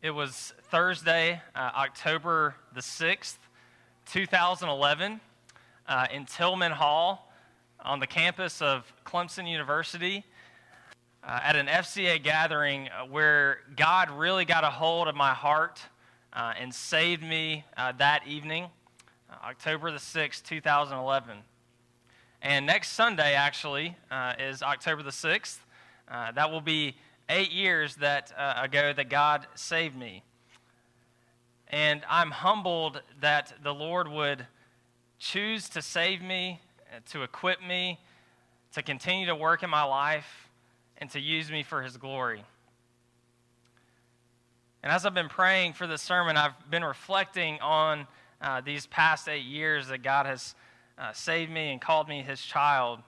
It was Thursday, uh, October the 6th, 2011, uh, in Tillman Hall on the campus of Clemson University uh, at an FCA gathering uh, where God really got a hold of my heart uh, and saved me uh, that evening, October the 6th, 2011. And next Sunday, actually, is October the 6th. that will be eight years that, uh, ago that God saved me. And I'm humbled that the Lord would choose to save me, uh, to equip me, to continue to work in my life, and to use me for His glory. And as I've been praying for this sermon, I've been reflecting on uh, these past eight years that God has uh, saved me and called me His child.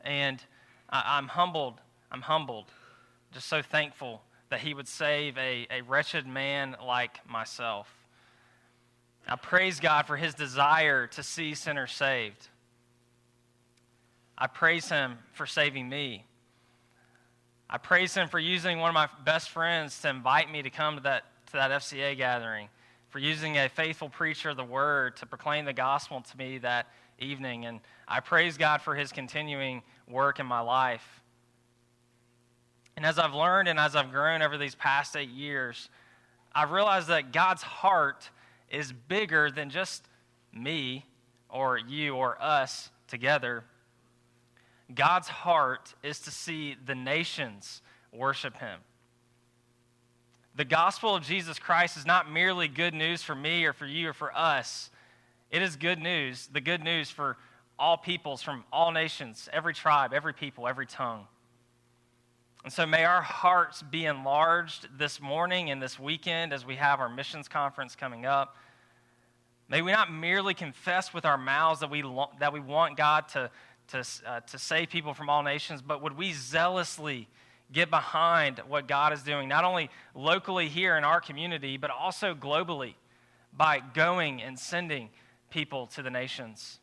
And I'm humbled. I'm humbled just so thankful that he would save a, a wretched man like myself. I praise God for his desire to see sinners saved. I praise him for saving me. I praise him for using one of my best friends to invite me to come to that, to that FCA gathering, for using a faithful preacher of the word to proclaim the gospel to me that evening. And I praise God for his continuing work in my life. And as I've learned and as I've grown over these past eight years, I've realized that God's heart is bigger than just me or you or us together. God's heart is to see the nations worship Him. The gospel of Jesus Christ is not merely good news for me or for you or for us. It is good news, the good news for all peoples from all nations, every tribe, every people, every tongue. And so may our hearts be enlarged this morning and this weekend as we have our missions conference coming up. May we not merely confess with our mouths that we, lo- that we want God to, to, uh, to save people from all nations, but would we zealously get behind what God is doing, not only locally here in our community, but also globally by going and sending people to the nations?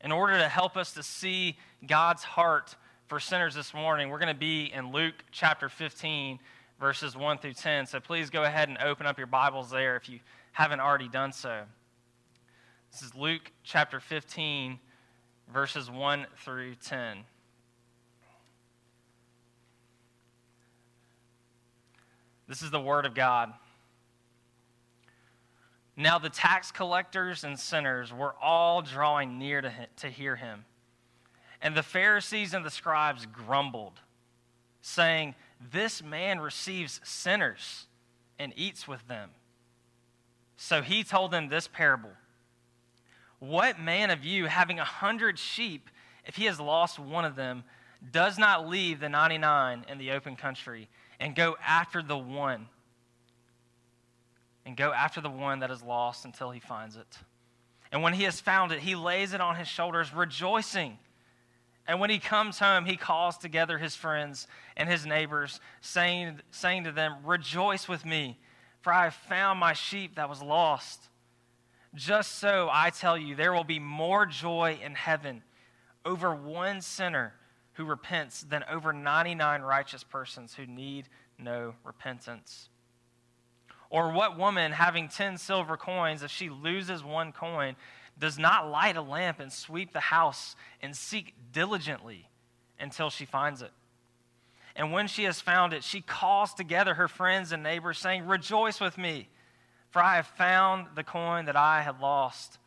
In order to help us to see God's heart for sinners this morning, we're going to be in Luke chapter 15, verses 1 through 10. So please go ahead and open up your Bibles there if you haven't already done so. This is Luke chapter 15, verses 1 through 10. This is the Word of God. Now the tax collectors and sinners were all drawing near to, to hear him. And the Pharisees and the scribes grumbled, saying, This man receives sinners and eats with them. So he told them this parable What man of you, having a hundred sheep, if he has lost one of them, does not leave the 99 in the open country and go after the one? And go after the one that is lost until he finds it. And when he has found it, he lays it on his shoulders, rejoicing. And when he comes home, he calls together his friends and his neighbors, saying, saying to them, Rejoice with me, for I have found my sheep that was lost. Just so, I tell you, there will be more joy in heaven over one sinner who repents than over 99 righteous persons who need no repentance. Or what woman, having 10 silver coins, if she loses one coin, does not light a lamp and sweep the house and seek diligently until she finds it. And when she has found it, she calls together her friends and neighbors, saying, Rejoice with me, for I have found the coin that I had lost.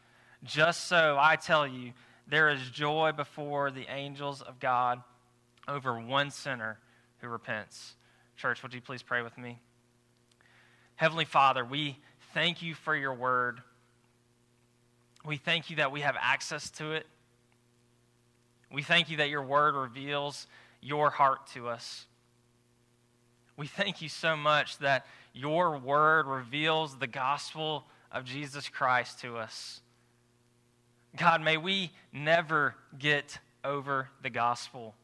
Just so, I tell you, there is joy before the angels of God over one sinner who repents. Church, would you please pray with me? Heavenly Father, we thank you for your word. We thank you that we have access to it. We thank you that your word reveals your heart to us. We thank you so much that your word reveals the gospel of Jesus Christ to us. God, may we never get over the gospel.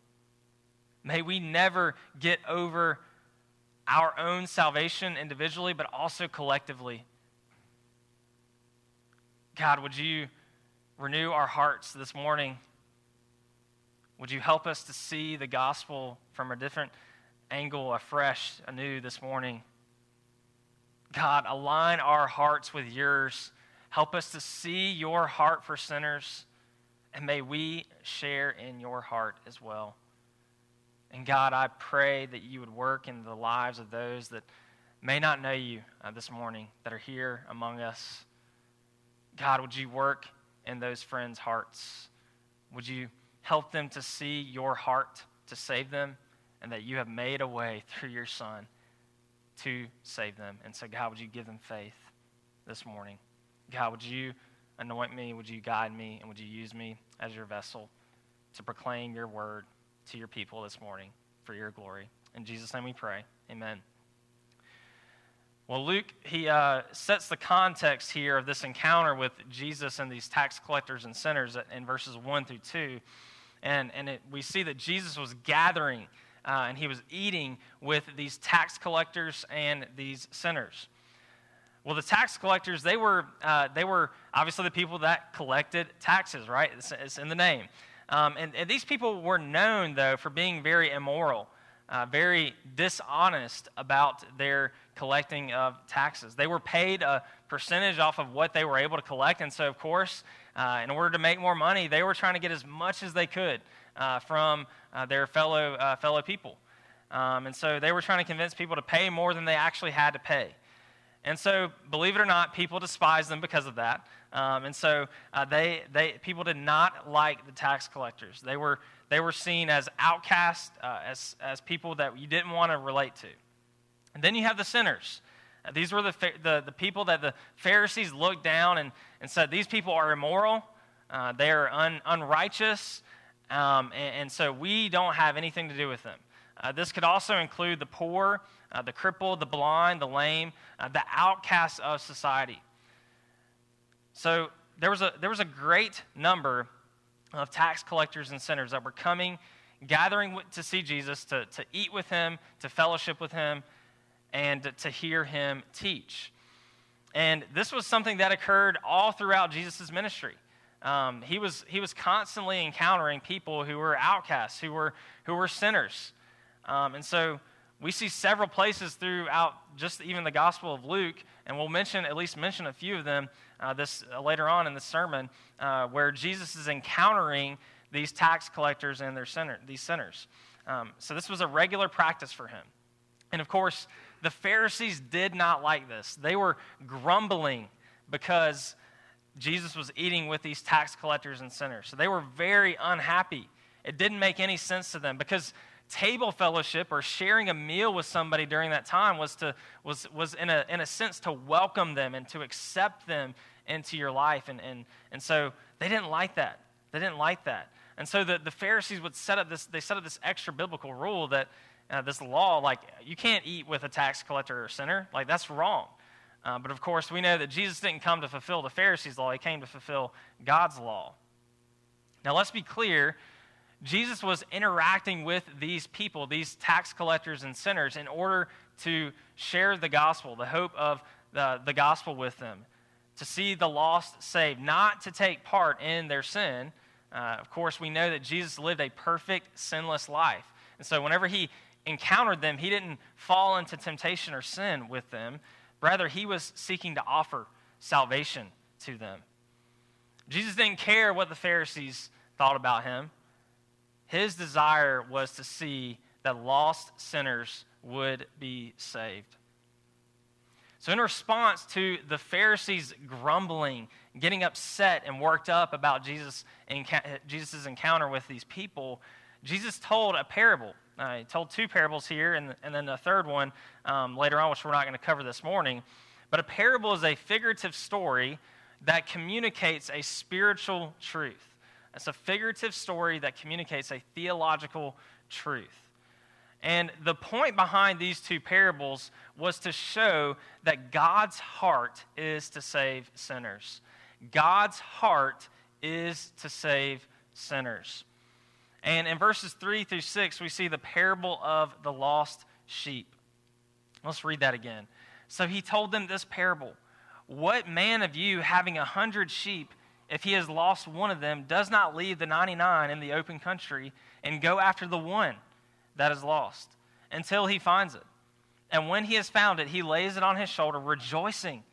May we never get over our own salvation individually, but also collectively. God, would you renew our hearts this morning? Would you help us to see the gospel from a different angle, afresh, anew this morning? God, align our hearts with yours. Help us to see your heart for sinners, and may we share in your heart as well. And God, I pray that you would work in the lives of those that may not know you uh, this morning, that are here among us. God, would you work in those friends' hearts? Would you help them to see your heart to save them and that you have made a way through your Son to save them? And so, God, would you give them faith this morning? God, would you anoint me? Would you guide me? And would you use me as your vessel to proclaim your word to your people this morning for your glory? In Jesus' name we pray. Amen. Well, Luke, he uh, sets the context here of this encounter with Jesus and these tax collectors and sinners in verses 1 through 2. And, and it, we see that Jesus was gathering uh, and he was eating with these tax collectors and these sinners. Well, the tax collectors, they were, uh, they were obviously the people that collected taxes, right? It's, it's in the name. Um, and, and, these people were known, though, for being very immoral, uh, very dishonest about their collecting of taxes. They were paid a percentage off of what they were able to collect. And so, of course, uh, in order to make more money, they were trying to get as much as they could uh, from uh, their fellow, uh, fellow people. Um, and so they were trying to convince people to pay more than they actually had to pay. And so, believe it or not, people despised them because of that. Um, and so, uh, they, they, people did not like the tax collectors. They were, they were seen as outcasts, uh, as, as people that you didn't want to relate to. And then you have the sinners. Uh, these were the, the, the, people that the Pharisees looked down and, and said, These people are immoral, uh, they are un, unrighteous, um, and, and, so we don't have anything to do with them. Uh, this could also include the poor, uh, the crippled, the blind, the lame, uh, the outcasts of society. So there was, a, there was a great number of tax collectors and sinners that were coming, gathering to see Jesus, to, to eat with him, to fellowship with him, and to hear him teach. And this was something that occurred all throughout Jesus' ministry. Um, he, was, he was constantly encountering people who were outcasts, who were, who were sinners. Um, and so we see several places throughout just even the Gospel of Luke, and we'll mention, at least mention a few of them uh, this, uh, later on in the sermon, uh, where Jesus is encountering these tax collectors and their sinner, these sinners. Um, so this was a regular practice for him. And of course, the Pharisees did not like this. They were grumbling because Jesus was eating with these tax collectors and sinners. So they were very unhappy. It didn't make any sense to them because table fellowship or sharing a meal with somebody during that time was to was was in a in a sense to welcome them and to accept them into your life and and and so they didn't like that they didn't like that and so the, the pharisees would set up this they set up this extra biblical rule that uh, this law, like you can't eat with a tax collector or sinner. Like that's wrong. Uh, but of course, we know that Jesus didn't come to fulfill the Pharisees' law, he came to fulfill God's law. Now, let's be clear Jesus was interacting with these people, these tax collectors and sinners, in order to share the gospel, the hope of the, the gospel with them, to see the lost saved, not to take part in their sin. Uh, of course, we know that Jesus lived a perfect, sinless life. And so, whenever he encountered them, he didn't fall into temptation or sin with them. Rather, he was seeking to offer salvation to them. Jesus didn't care what the Pharisees thought about him. His desire was to see that lost sinners would be saved. So, in response to the Pharisees grumbling, getting upset, and worked up about Jesus' encounter with these people, Jesus told a parable. He told two parables here, and, and then a third one um, later on, which we're not going to cover this morning. But a parable is a figurative story that communicates a spiritual truth. It's a figurative story that communicates a theological truth. And the point behind these two parables was to show that God's heart is to save sinners. God's heart is to save sinners. And in verses 3 through 6, we see the parable of the lost sheep. Let's read that again. So he told them this parable What man of you, having a hundred sheep, if he has lost one of them, does not leave the 99 in the open country and go after the one that is lost until he finds it? And when he has found it, he lays it on his shoulder, rejoicing.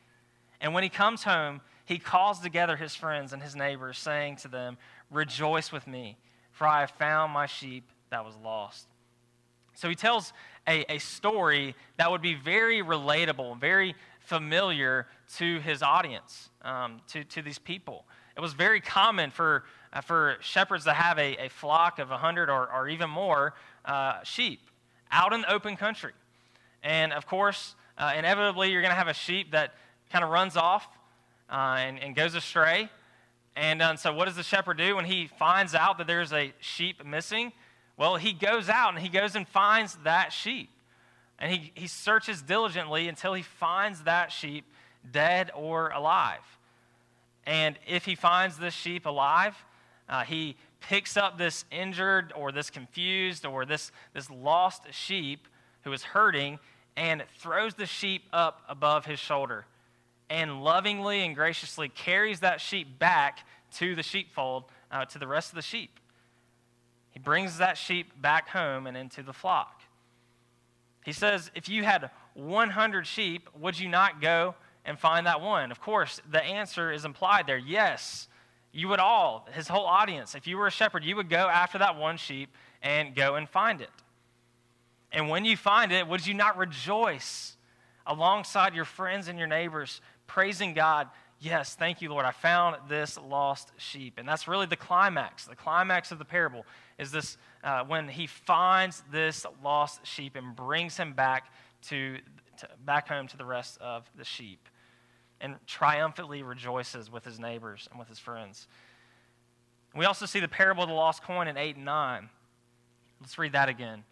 And when he comes home, he calls together his friends and his neighbors, saying to them, Rejoice with me, for I have found my sheep that was lost. So he tells a, a story that would be very relatable, very familiar to his audience, um, to, to these people. It was very common for, uh, for shepherds to have a, a flock of 100 or, or even more uh, sheep out in the open country. And of course, uh, inevitably, you're going to have a sheep that kind of runs off uh, and, and, goes astray. And uh, so, what does the shepherd do when he finds out that there's a sheep missing? Well, he goes out and he goes and finds that sheep. And he, he searches diligently until he finds that sheep dead or alive. And if he finds this sheep alive, uh, he picks up this injured or this confused or this, this lost sheep who is hurting and throws the sheep up above his shoulder and lovingly and graciously carries that sheep back to the sheepfold, uh, to the rest of the sheep. He brings that sheep back home and into the flock. He says, If you had 100 sheep, would you not go and find that one? Of course, the answer is implied there. Yes, you would all, his whole audience, if you were a shepherd, you would go after that one sheep and go and find it. And when you find it, would you not rejoice alongside your friends and your neighbors, praising God? Yes, thank you, Lord. I found this lost sheep. And that's really the climax. The climax of the parable is this uh, when he finds this lost sheep and brings him back to, to back home to the rest of the sheep and triumphantly rejoices with his neighbors and with his friends. We also see the parable of the lost coin in 8 and 9. Let's read that again.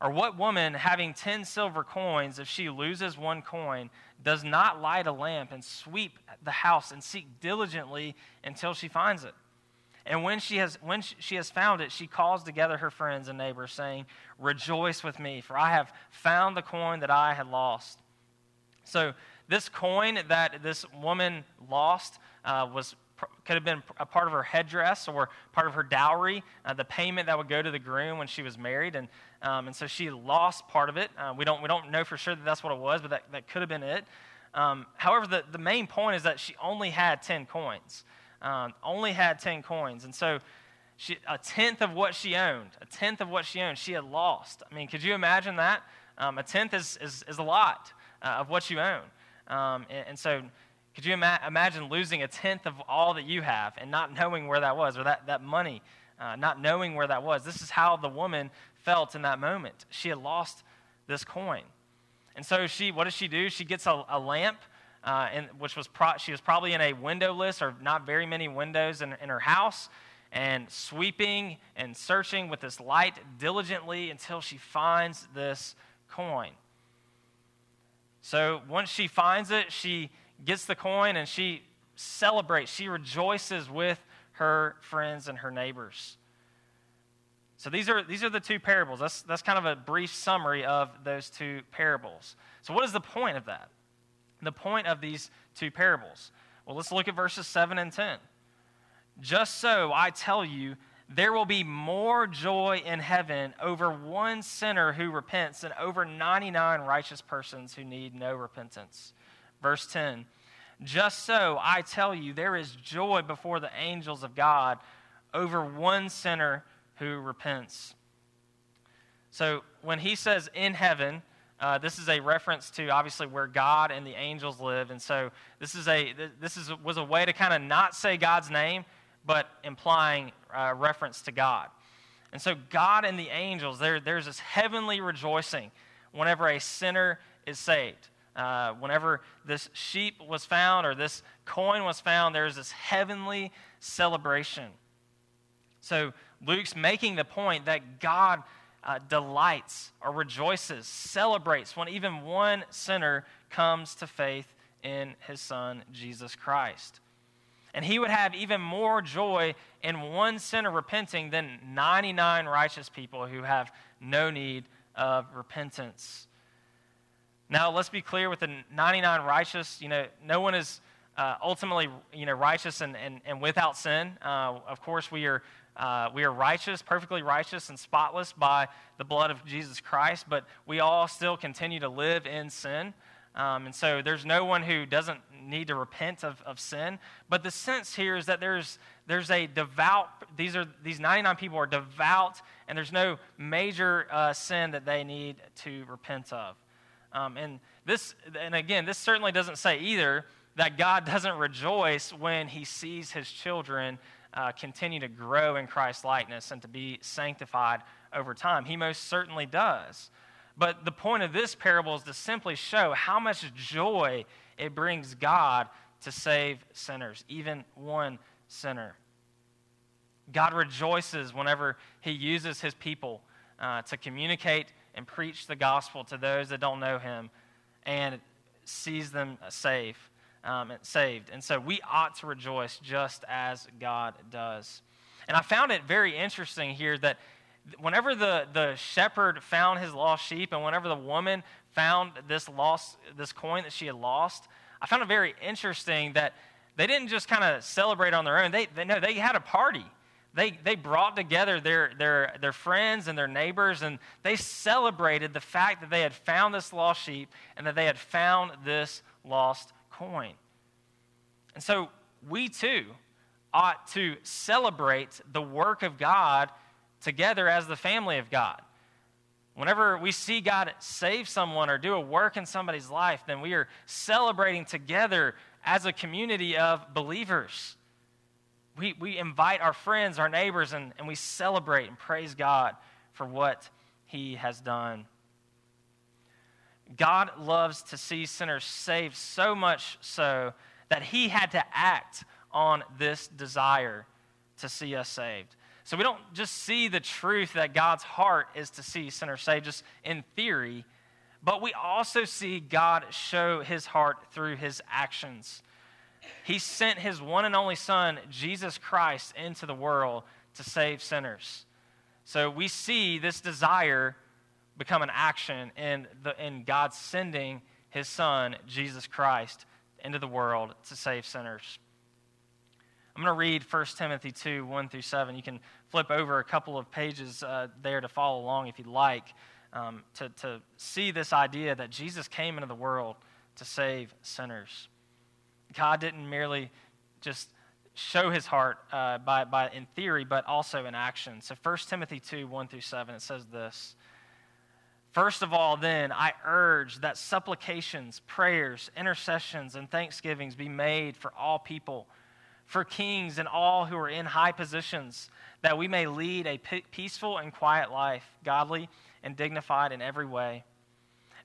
Or what woman, having 10 silver coins, if she loses one coin, does not light a lamp and sweep the house and seek diligently until she finds it? And when she has, when she has found it, she calls together her friends and neighbors, saying, Rejoice with me, for I have found the coin that I had lost. So, this coin that this woman lost uh, was could have been a part of her headdress or part of her dowry, uh, the payment that would go to the groom when she was married. And, um, and so she lost part of it. Uh, we, don't, we don't know for sure that that's what it was, but that, that could have been it. Um, however, the, the main point is that she only had 10 coins. Um, only had 10 coins. And so she, a tenth of what she owned, a tenth of what she owned, she had lost. I mean, could you imagine that? Um, a tenth is, is, is a lot uh, of what you own. Um, and, and, so, could you ima- imagine losing a tenth of all that you have and not knowing where that was, or that, that money, uh, not knowing where that was? This is how the woman felt in that moment. She had lost this coin. And so, she, what does she do? She gets a, a lamp, uh, and, which was pro- she was probably in a windowless or not very many windows in, in her house, and sweeping and searching with this light diligently until she finds this coin. So once she finds it, she gets the coin and she celebrates. She rejoices with her friends and her neighbors. So these are, these are the two parables. That's, that's kind of a brief summary of those two parables. So, what is the point of that? The point of these two parables? Well, let's look at verses 7 and 10. Just so I tell you, there will be more joy in heaven over one sinner who repents than over 99 righteous persons who need no repentance. Verse 10 Just so I tell you, there is joy before the angels of God over one sinner who repents. So when he says in heaven, uh, this is a reference to obviously where God and the angels live, and so this is a this is was a way to kind of not say God's name, but implying uh, reference to God. And so, God and the angels, there, there's this heavenly rejoicing whenever a sinner is saved. Uh, whenever this sheep was found or this coin was found, there's this heavenly celebration. So, Luke's making the point that God uh, delights or rejoices, celebrates when even one sinner comes to faith in his son, Jesus Christ. And he would have even more joy in one sinner repenting than 99 righteous people who have no need of repentance. Now, let's be clear with the 99 righteous, you know, no one is uh, ultimately, you know, righteous and, and, and without sin. Uh, of course, we are, uh, we are righteous, perfectly righteous and spotless by the blood of Jesus Christ, but we all still continue to live in sin. Um, and so there's no one who doesn't need to repent of, of sin. But the sense here is that there's, there's a devout, these, are, these 99 people are devout, and there's no major uh, sin that they need to repent of. Um, and this, and again, this certainly doesn't say either that God doesn't rejoice when he sees his children uh, continue to grow in Christ's likeness and to be sanctified over time. He most certainly does. But the point of this parable is to simply show how much joy it brings God to save sinners, even one sinner. God rejoices whenever He uses His people uh, to communicate and preach the gospel to those that don't know Him and sees them safe, Um, saved. And so we ought to rejoice just as God does. And I found it very interesting here that whenever the, the shepherd found his lost sheep and whenever the woman found this lost this coin that she had lost, I found it very interesting that they didn't just kind of celebrate on their own. They, they no, they had a party. They, they brought together their, their, their friends and their neighbors, and they celebrated the fact that they had found this lost sheep and that they had found this lost coin. And so we too ought to celebrate the work of God together as the family of God. Whenever we see God save someone or do a work in somebody's life, then we are celebrating together as a community of believers. We, we invite our friends, our neighbors, and, and we celebrate and praise God for what He has done. God loves to see sinners saved so much so that He had to act on this desire to see us saved. So we don't just see the truth that God's heart is to see sinners saved just in theory, but we also see God show his heart through his actions. He sent his one and only Son, Jesus Christ, into the world to save sinners. So we see this desire become an action in, the, in God sending his Son, Jesus Christ, into the world to save sinners. I'm going to read 1 Timothy 2 1 through 7. You can flip over a couple of pages uh, there to follow along if you'd like, um, to, to see this idea that Jesus came into the world to save sinners. God didn't merely just show his heart uh, by, by, in theory, but also in action. So 1 Timothy 2 1 through 7, it says this. First of all, then, I urge that supplications, prayers, intercessions, and thanksgivings be made for all people, for kings and all who are in high positions that we may lead a peaceful and quiet life, godly and dignified in every way.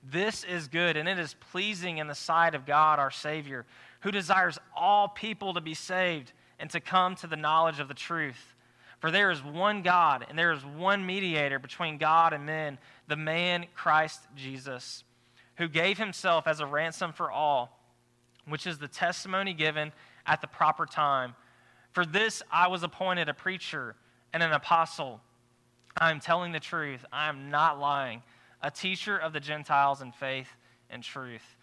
This is good, and it is pleasing in the sight of God our Savior, who desires all people to be saved and to come to the knowledge of the truth. For there is one God, and there is one mediator between God and men, the man Christ Jesus, who gave himself as a ransom for all, which is the testimony given at the proper time. For this I was appointed a preacher and an apostle. I am telling the truth. I am not lying. A teacher of the Gentiles in faith and truth.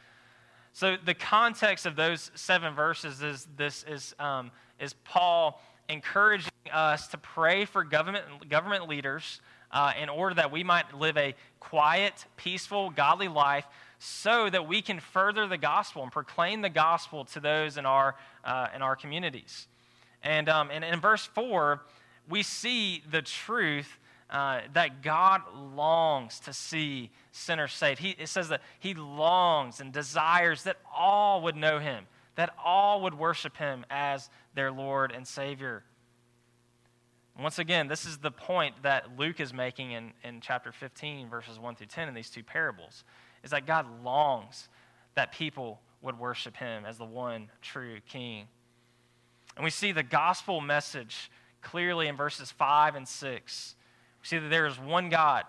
So the context of those seven verses is this is um, is Paul encouraging us to pray for government government leaders uh, in order that we might live a quiet, peaceful, godly life, so that we can further the gospel and proclaim the gospel to those in our uh, in our communities. And, um, and in verse four, we see the truth uh, that God longs to see sinners saved. He, it says that He longs and desires that all would know Him, that all would worship Him as their Lord and Savior. Once again, this is the point that Luke is making in, in chapter 15, verses 1 through 10 in these two parables, is that God longs that people would worship Him as the one true King. And we see the gospel message clearly in verses 5 and 6. We see that there is one God,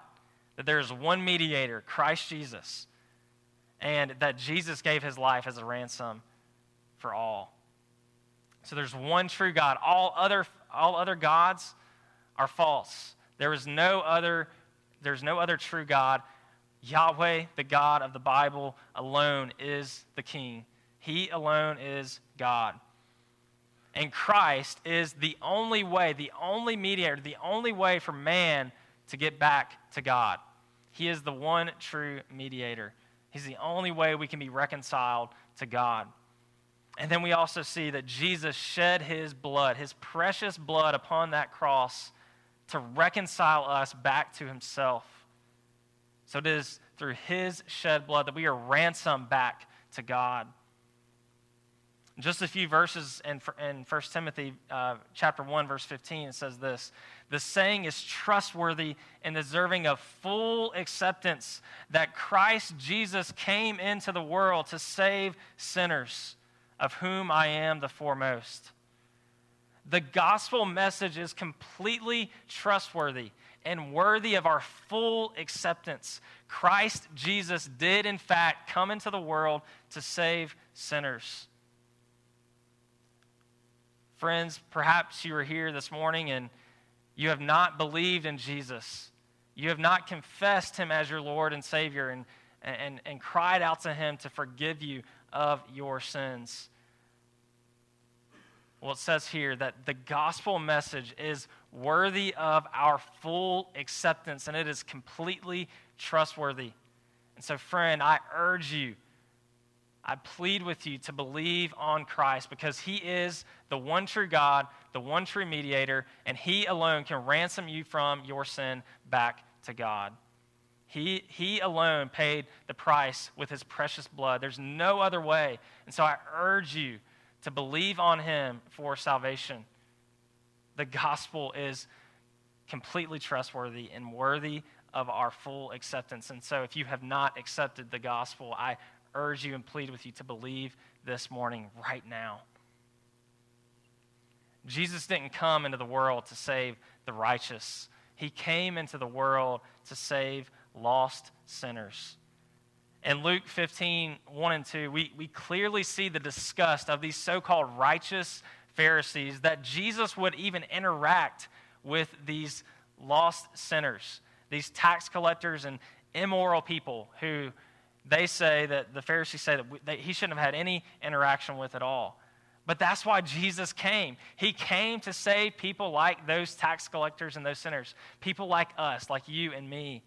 that there is one mediator, Christ Jesus, and that Jesus gave his life as a ransom for all. So there's one true God. All other, all other gods are false. There is no other, there's no other true God. Yahweh, the God of the Bible, alone is the King. He alone is God. And Christ is the only way, the only mediator, the only way for man to get back to God. He is the one true mediator. He's the only way we can be reconciled to God. And then we also see that Jesus shed his blood, his precious blood upon that cross to reconcile us back to himself. So it is through his shed blood that we are ransomed back to God. Just a few verses in, in 1 Timothy uh, chapter 1, verse 15, it says this The saying is trustworthy and deserving of full acceptance that Christ Jesus came into the world to save sinners, of whom I am the foremost. The gospel message is completely trustworthy and worthy of our full acceptance. Christ Jesus did, in fact, come into the world to save sinners. Friends, perhaps you are here this morning and you have not believed in Jesus. You have not confessed him as your Lord and Savior and, and, and cried out to him to forgive you of your sins. Well, it says here that the gospel message is worthy of our full acceptance and it is completely trustworthy. And so, friend, I urge you, I plead with you to believe on Christ because he is the one true God, the one true mediator, and he alone can ransom you from your sin back to God. He, he alone paid the price with his precious blood. There's no other way. And so I urge you to believe on him for salvation. The gospel is completely trustworthy and worthy of our full acceptance. And so, if you have not accepted the gospel, I urge you and plead with you to believe this morning, right now. Jesus didn't come into the world to save the righteous, He came into the world to save lost sinners. In Luke 15, 1 and 2, we, we clearly see the disgust of these so called righteous Pharisees that Jesus would even interact with these lost sinners, these tax collectors and immoral people who they say that the Pharisees say that, we, that he shouldn't have had any interaction with at all. But that's why Jesus came. He came to save people like those tax collectors and those sinners, people like us, like you and me.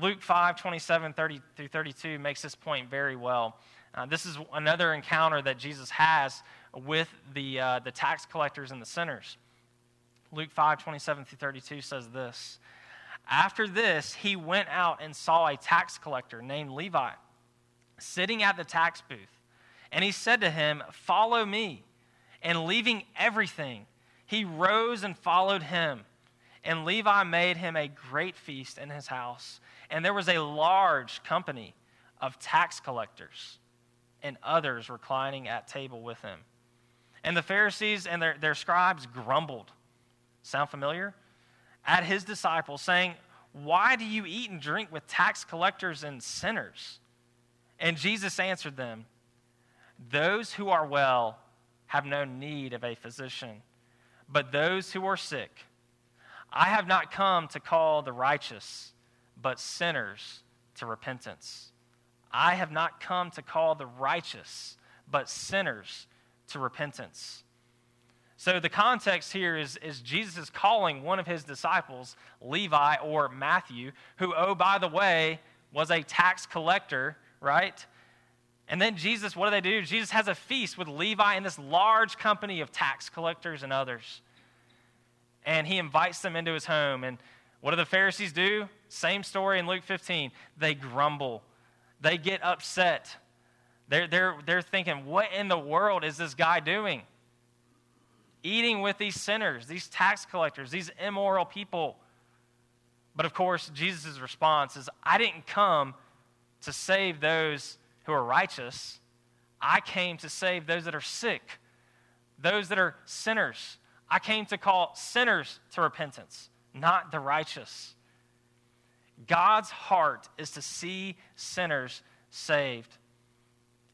Luke 5, 27 30 through 32 makes this point very well. Uh, this is another encounter that Jesus has with the, uh, the tax collectors and the sinners. Luke 5, 27 through 32 says this After this, he went out and saw a tax collector named Levi sitting at the tax booth. And he said to him, Follow me. And leaving everything, he rose and followed him. And Levi made him a great feast in his house and there was a large company of tax collectors and others reclining at table with him. And the Pharisees and their, their scribes grumbled. Sound familiar? At his disciples, saying, Why do you eat and drink with tax collectors and sinners? And Jesus answered them, Those who are well have no need of a physician, but those who are sick. I have not come to call the righteous but sinners to repentance. I have not come to call the righteous, but sinners to repentance. So the context here is, is Jesus is calling one of his disciples, Levi or Matthew, who, oh, by the way, was a tax collector, right? And then Jesus, what do they do? Jesus has a feast with Levi and this large company of tax collectors and others. And he invites them into his home. And what do the Pharisees do? Same story in Luke 15. They grumble, they get upset. They're, they're, they're thinking, what in the world is this guy doing? Eating with these sinners, these tax collectors, these immoral people. But of course, Jesus' response is, I didn't come to save those who are righteous. I came to save those that are sick, those that are sinners. I came to call sinners to repentance, not the righteous. God's heart is to see sinners saved.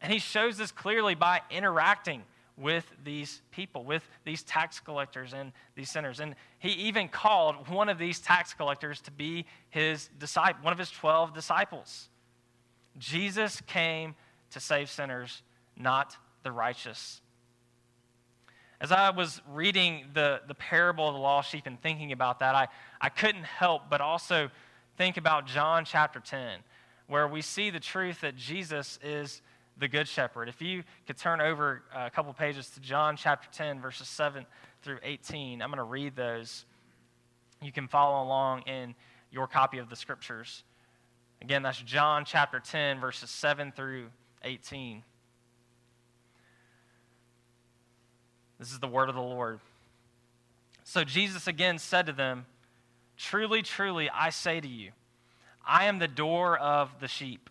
And he shows this clearly by interacting with these people, with these tax collectors and these sinners. And he even called one of these tax collectors to be his disciple, one of his 12 disciples. Jesus came to save sinners, not the righteous. As I was reading the, the parable of the lost sheep and thinking about that, I, I couldn't help but also think about John chapter 10, where we see the truth that Jesus is the good shepherd. If you could turn over uh, a couple pages to John chapter 10, verses 7 through 18, I'm going to read those. You can follow along in your copy of the scriptures. Again, that's John chapter 10, verses 7 through 18. This is the word of the Lord. So Jesus again said to them, Truly, truly, I say to you, I am the door of the sheep.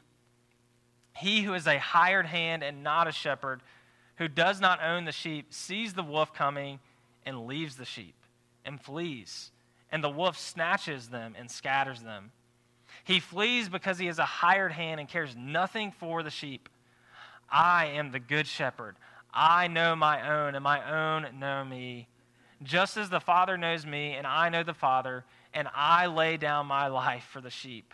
He who is a hired hand and not a shepherd, who does not own the sheep, sees the wolf coming and leaves the sheep and flees. And the wolf snatches them and scatters them. He flees because he is a hired hand and cares nothing for the sheep. I am the good shepherd. I know my own, and my own know me just as the Father knows me, and I know the Father, and I lay down my life for the sheep.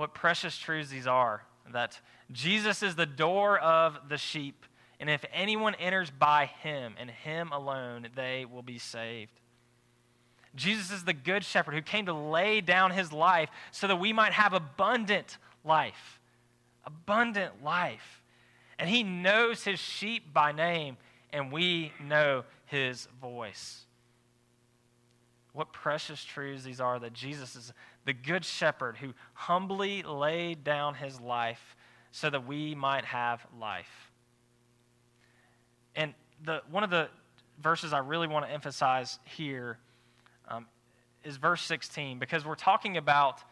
What precious truths these are that Jesus is the door of the sheep, and if anyone enters by him and him alone, they will be saved. Jesus is the good shepherd who came to lay down his life so that we might have abundant life. Abundant life. And he knows his sheep by name, and we know his voice. What precious truths these are that Jesus is the good shepherd who humbly laid down his life so that we might have life. And the, one of the verses I really want to emphasize here um, is verse 16 because we're talking about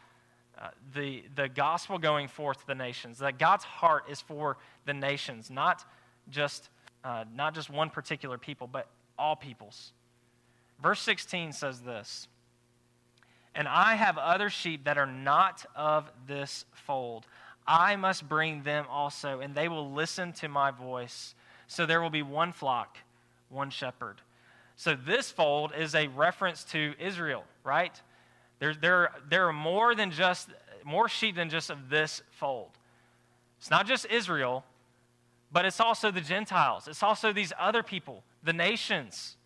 uh, the, the gospel going forth to the nations, that God's heart is for the nations, not just, uh, not just one particular people, but all peoples. Verse 16 says this And I have other sheep that are not of this fold. I must bring them also, and they will listen to my voice. So there will be one flock, one shepherd. So this fold is a reference to Israel, right? There, there, there are more than just more sheep than just of this fold. It's not just Israel, but it's also the Gentiles. It's also these other people the nations.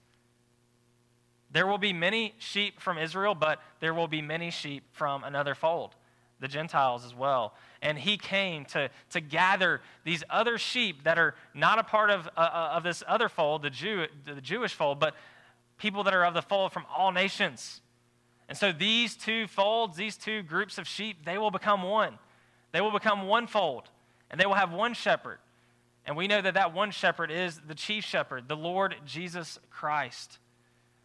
There will be many sheep from Israel, but there will be many sheep from another fold, the Gentiles as well. And he came to, to gather these other sheep that are not a part of, uh, uh, of this other fold, the, Jew, the Jewish fold, but people that are of the fold from all nations. And so these two folds, these two groups of sheep, they will become one. They will become one fold, and they will have one shepherd. And we know that that one shepherd is the chief shepherd, the Lord Jesus Christ.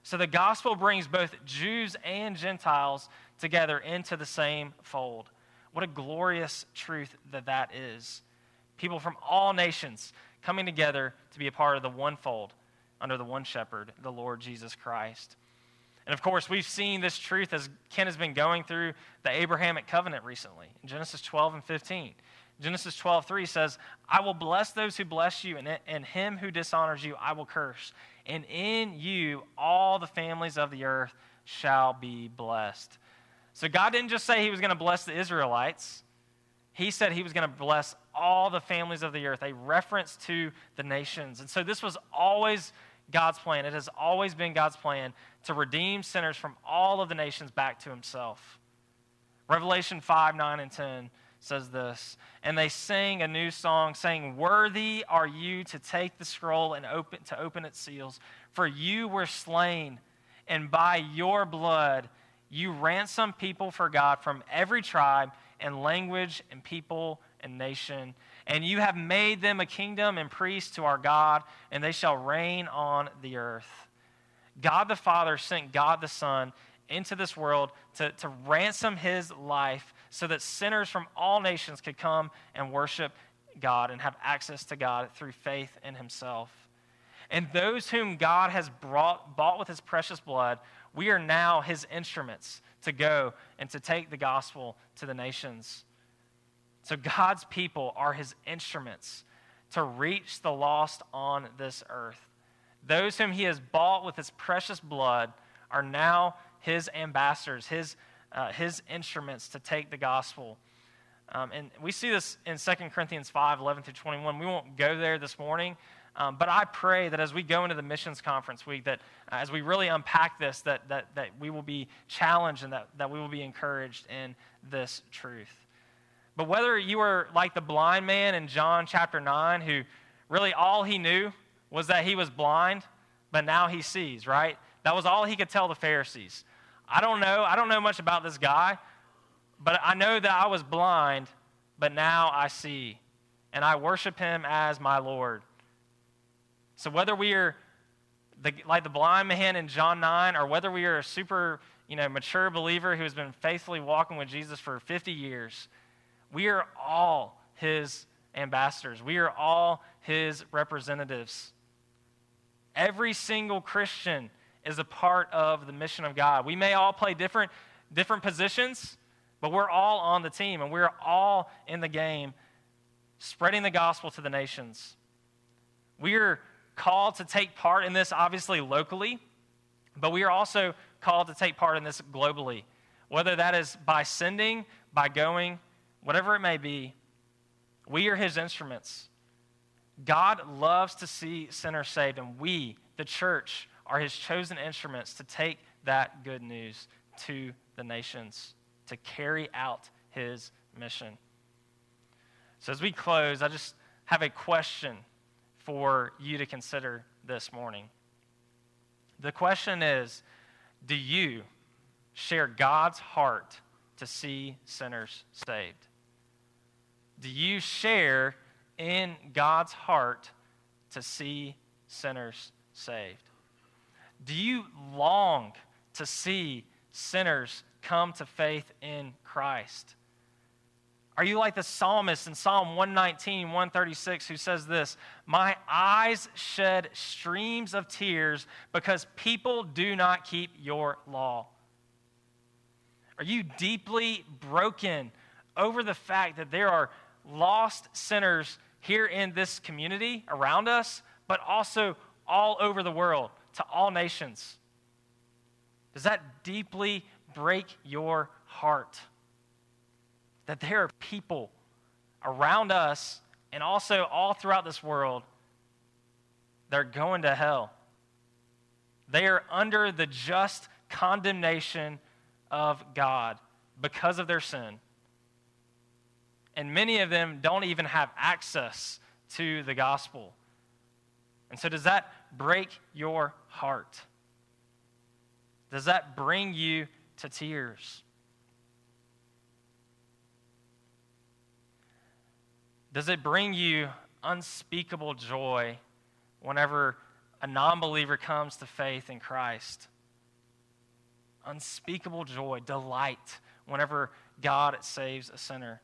So the gospel brings both Jews and Gentiles together into the same fold. What a glorious truth that that is. People from all nations coming together to be a part of the one fold under the one shepherd, the Lord Jesus Christ. And of course, we've seen this truth as Ken has been going through the Abrahamic covenant recently in Genesis 12 and 15. Genesis 12, 3 says, I will bless those who bless you, and, and him who dishonors you I will curse. And in you all the families of the earth shall be blessed. So God didn't just say he was going to bless the Israelites, he said he was going to bless all the families of the earth, a reference to the nations. And so this was always God's plan. It has always been God's plan to redeem sinners from all of the nations back to himself. Revelation 5, 9, and 10 says this. And they sang a new song, saying, Worthy are you to take the scroll and open, to open its seals. For you were slain, and by your blood you ransomed people for God from every tribe and language and people and nation. And you have made them a kingdom and priests to our God, and they shall reign on the earth. God the Father sent God the Son into this world to, to ransom his life so that sinners from all nations could come and worship God and have access to God through faith in himself. And those whom God has brought, bought with his precious blood, we are now his instruments to go and to take the gospel to the nations. So God's people are his instruments to reach the lost on this earth. Those whom he has bought with his precious blood are now his ambassadors, his, uh, his instruments to take the gospel. Um, and we see this in 2 Corinthians 5 11 through 21. We won't go there this morning, um, but I pray that as we go into the missions conference week, that uh, as we really unpack this, that, that, that we will be challenged and that, that we will be encouraged in this truth. But whether you are like the blind man in John chapter 9, who really all he knew was that he was blind, but now he sees, right? That was all he could tell the Pharisees. I don't know. I don't know much about this guy, but I know that I was blind, but now I see, and I worship him as my Lord. So whether we are the, like the blind man in John 9, or whether we are a super you know, mature believer who has been faithfully walking with Jesus for 50 years, we are all his ambassadors. We are all his representatives. Every single Christian is a part of the mission of God. We may all play different, different positions, but we're all on the team and we're all in the game spreading the gospel to the nations. We are called to take part in this, obviously, locally, but we are also called to take part in this globally, whether that is by sending, by going, whatever it may be. We are his instruments. God loves to see sinners saved, and we, the church, are his chosen instruments to take that good news to the nations, to carry out his mission. So, as we close, I just have a question for you to consider this morning. The question is Do you share God's heart to see sinners saved? Do you share in God's heart to see sinners saved? Do you long to see sinners come to faith in Christ? Are you like the psalmist in Psalm 119, 136, who says this My eyes shed streams of tears because people do not keep your law? Are you deeply broken over the fact that there are lost sinners here in this community around us, but also all over the world to all nations. Does that deeply break your heart? That there are people around us and also all throughout this world that are going to hell. They are under the just condemnation of God because of their sin. And many of them don't even have access to the gospel. And so, does that break your heart? Does that bring you to tears? Does it bring you unspeakable joy whenever a non believer comes to faith in Christ? Unspeakable joy, delight whenever God saves a sinner.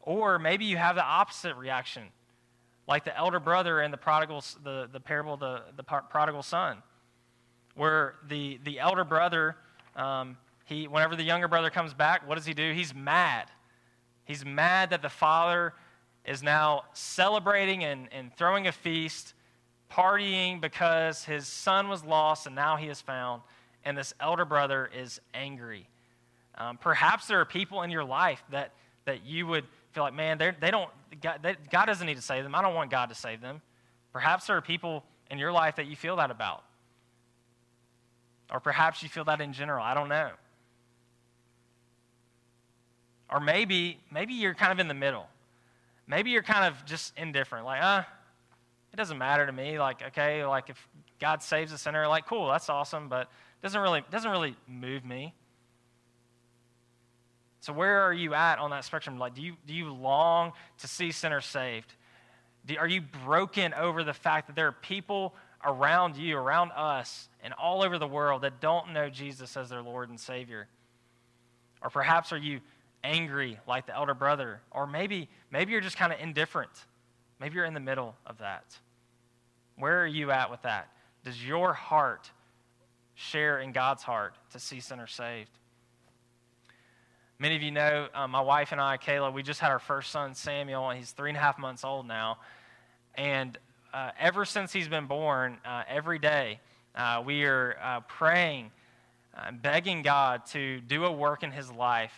Or maybe you have the opposite reaction like the elder brother in the prodigal, the, the parable of the, the prodigal son, where the, the elder brother, um, he, whenever the younger brother comes back, what does he do? He's mad. He's mad that the father is now celebrating and, and throwing a feast, partying because his son was lost and now he is found. And this elder brother is angry. Um, perhaps there are people in your life that, that you would feel like, man, they don't, God, they, God doesn't need to save them. I don't want God to save them. Perhaps there are people in your life that you feel that about. Or perhaps you feel that in general. I don't know. Or maybe, maybe you're kind of in the middle. Maybe you're kind of just indifferent, like, uh, it doesn't matter to me. Like, okay, like if God saves a sinner, like, cool, that's awesome, but it doesn't really, doesn't really move me. So where are you at on that spectrum? Like, do you, do you long to see sinners saved? Do, are you broken over the fact that there are people around you, around us, and all over the world that don't know Jesus as their Lord and Savior? Or perhaps are you angry like the elder brother? Or maybe, maybe you're just kind of indifferent. Maybe you're in the middle of that. Where are you at with that? Does your heart share in God's heart to see sinners saved? Many of you know uh, my wife and I, Kayla, we just had our first son, Samuel, and he's three and a half months old now. And uh, ever since he's been born, uh, every day uh, we are uh, praying and begging God to do a work in his life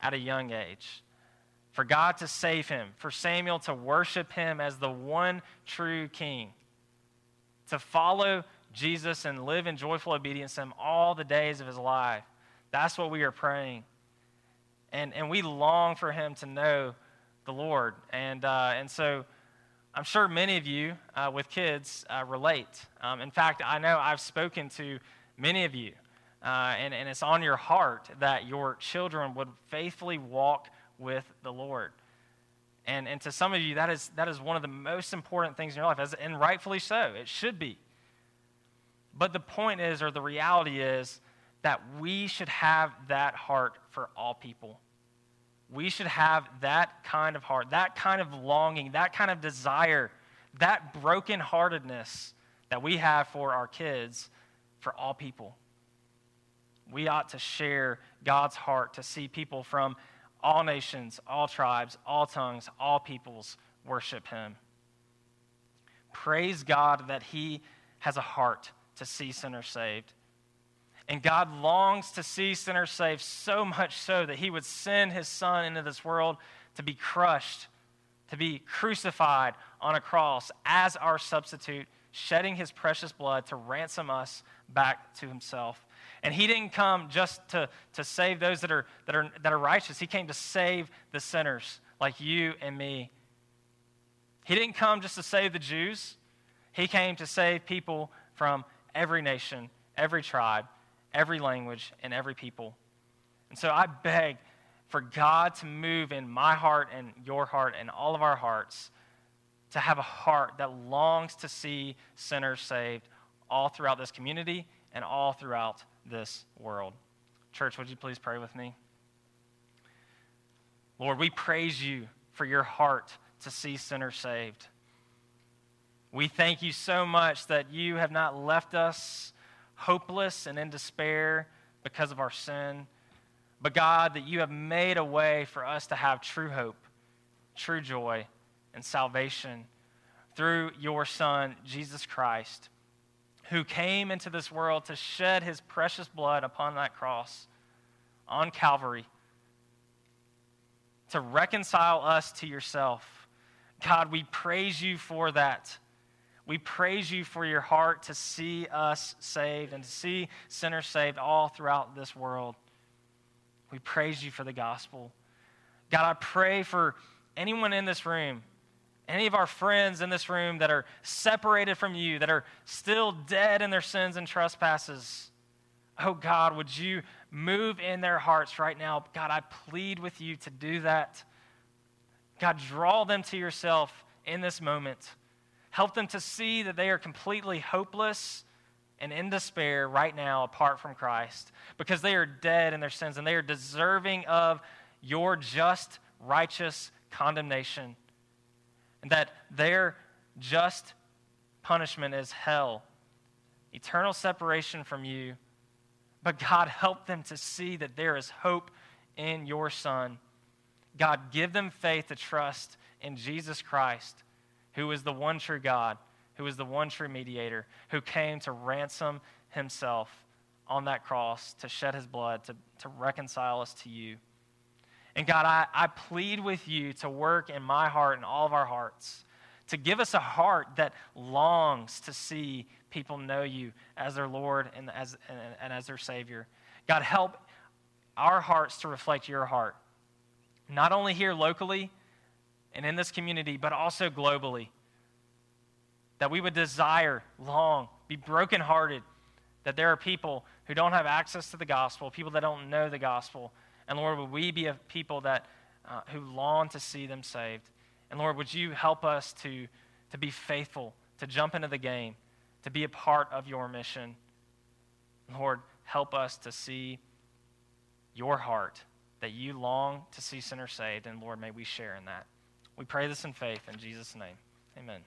at a young age. For God to save him, for Samuel to worship him as the one true king, to follow Jesus and live in joyful obedience to him all the days of his life. That's what we are praying. And, and we long for him to know the Lord. And, uh, and so I'm sure many of you uh, with kids uh, relate. Um, in fact, I know I've spoken to many of you uh, and, and it's on your heart that your children would faithfully walk with the Lord. And, and to some of you, that is, that is one of the most important things in your life, as, and rightfully so. It should be. But the point is, or the reality is, that we should have that heart for all people. We should have that kind of heart, that kind of longing, that kind of desire, that brokenheartedness that we have for our kids for all people we ought to share God's heart to see people from all nations, all tribes, all tongues, all peoples worship Him. Praise God that He has a heart to see sinners saved. And God longs to see sinners saved so much so that He would send His Son into this world to be crushed, to be crucified on a cross as our substitute, shedding His precious blood to ransom us back to Himself. And he didn't come just to, to save those that are, that, are, that are righteous, he came to save the sinners like you and me. He didn't come just to save the Jews, he came to save people from every nation, every tribe, every language, and every people. And so I beg for God to move in my heart and your heart and all of our hearts to have a heart that longs to see sinners saved all throughout this community and all throughout this world. Church, would you please pray with me? Lord, we praise you for your heart to see sinners saved. We thank you so much that you have not left us hopeless and in despair because of our sin, but God, that you have made a way for us to have true hope, true joy, and salvation through your Son, Jesus Christ who came into this world to shed his precious blood upon that cross on Calvary to reconcile us to yourself. God, we praise you for that. We praise you for your heart to see us saved and to see sinners saved all throughout this world. We praise you for the gospel. God, I pray for anyone in this room any of our friends in this room that are separated from you, that are still dead in their sins and trespasses, oh God, would you move in their hearts right now? God, I plead with you to do that. God, draw them to yourself in this moment. Help them to see that they are completely hopeless and in despair right now apart from Christ because they are dead in their sins and they are deserving of your just, righteous condemnation and that their just punishment is hell, eternal separation from you. But God, help them to see that there is hope in your Son. God, give them faith to trust in Jesus Christ, who is the one true God, who is the one true mediator, who came to ransom himself on that cross, to shed his blood, to, to reconcile us to you. And God, I, I plead with you to work in my heart and all of our hearts, to give us a heart that longs to see people know you as their Lord and as, and, and as their Savior. God, help our hearts to reflect your heart. not only here locally and in this community, but also globally. That we would desire, long, be brokenhearted that there are people who don't have access to the gospel, people that don't know the gospel. And Lord, would we be a people that, uh, who long to see them saved? And Lord, would you help us to, to be faithful, to jump into the game, to be a part of your mission? Lord, help us to see your heart, that you long to see sinners saved. And Lord, may we share in that. We pray this in faith in Jesus' name. Amen.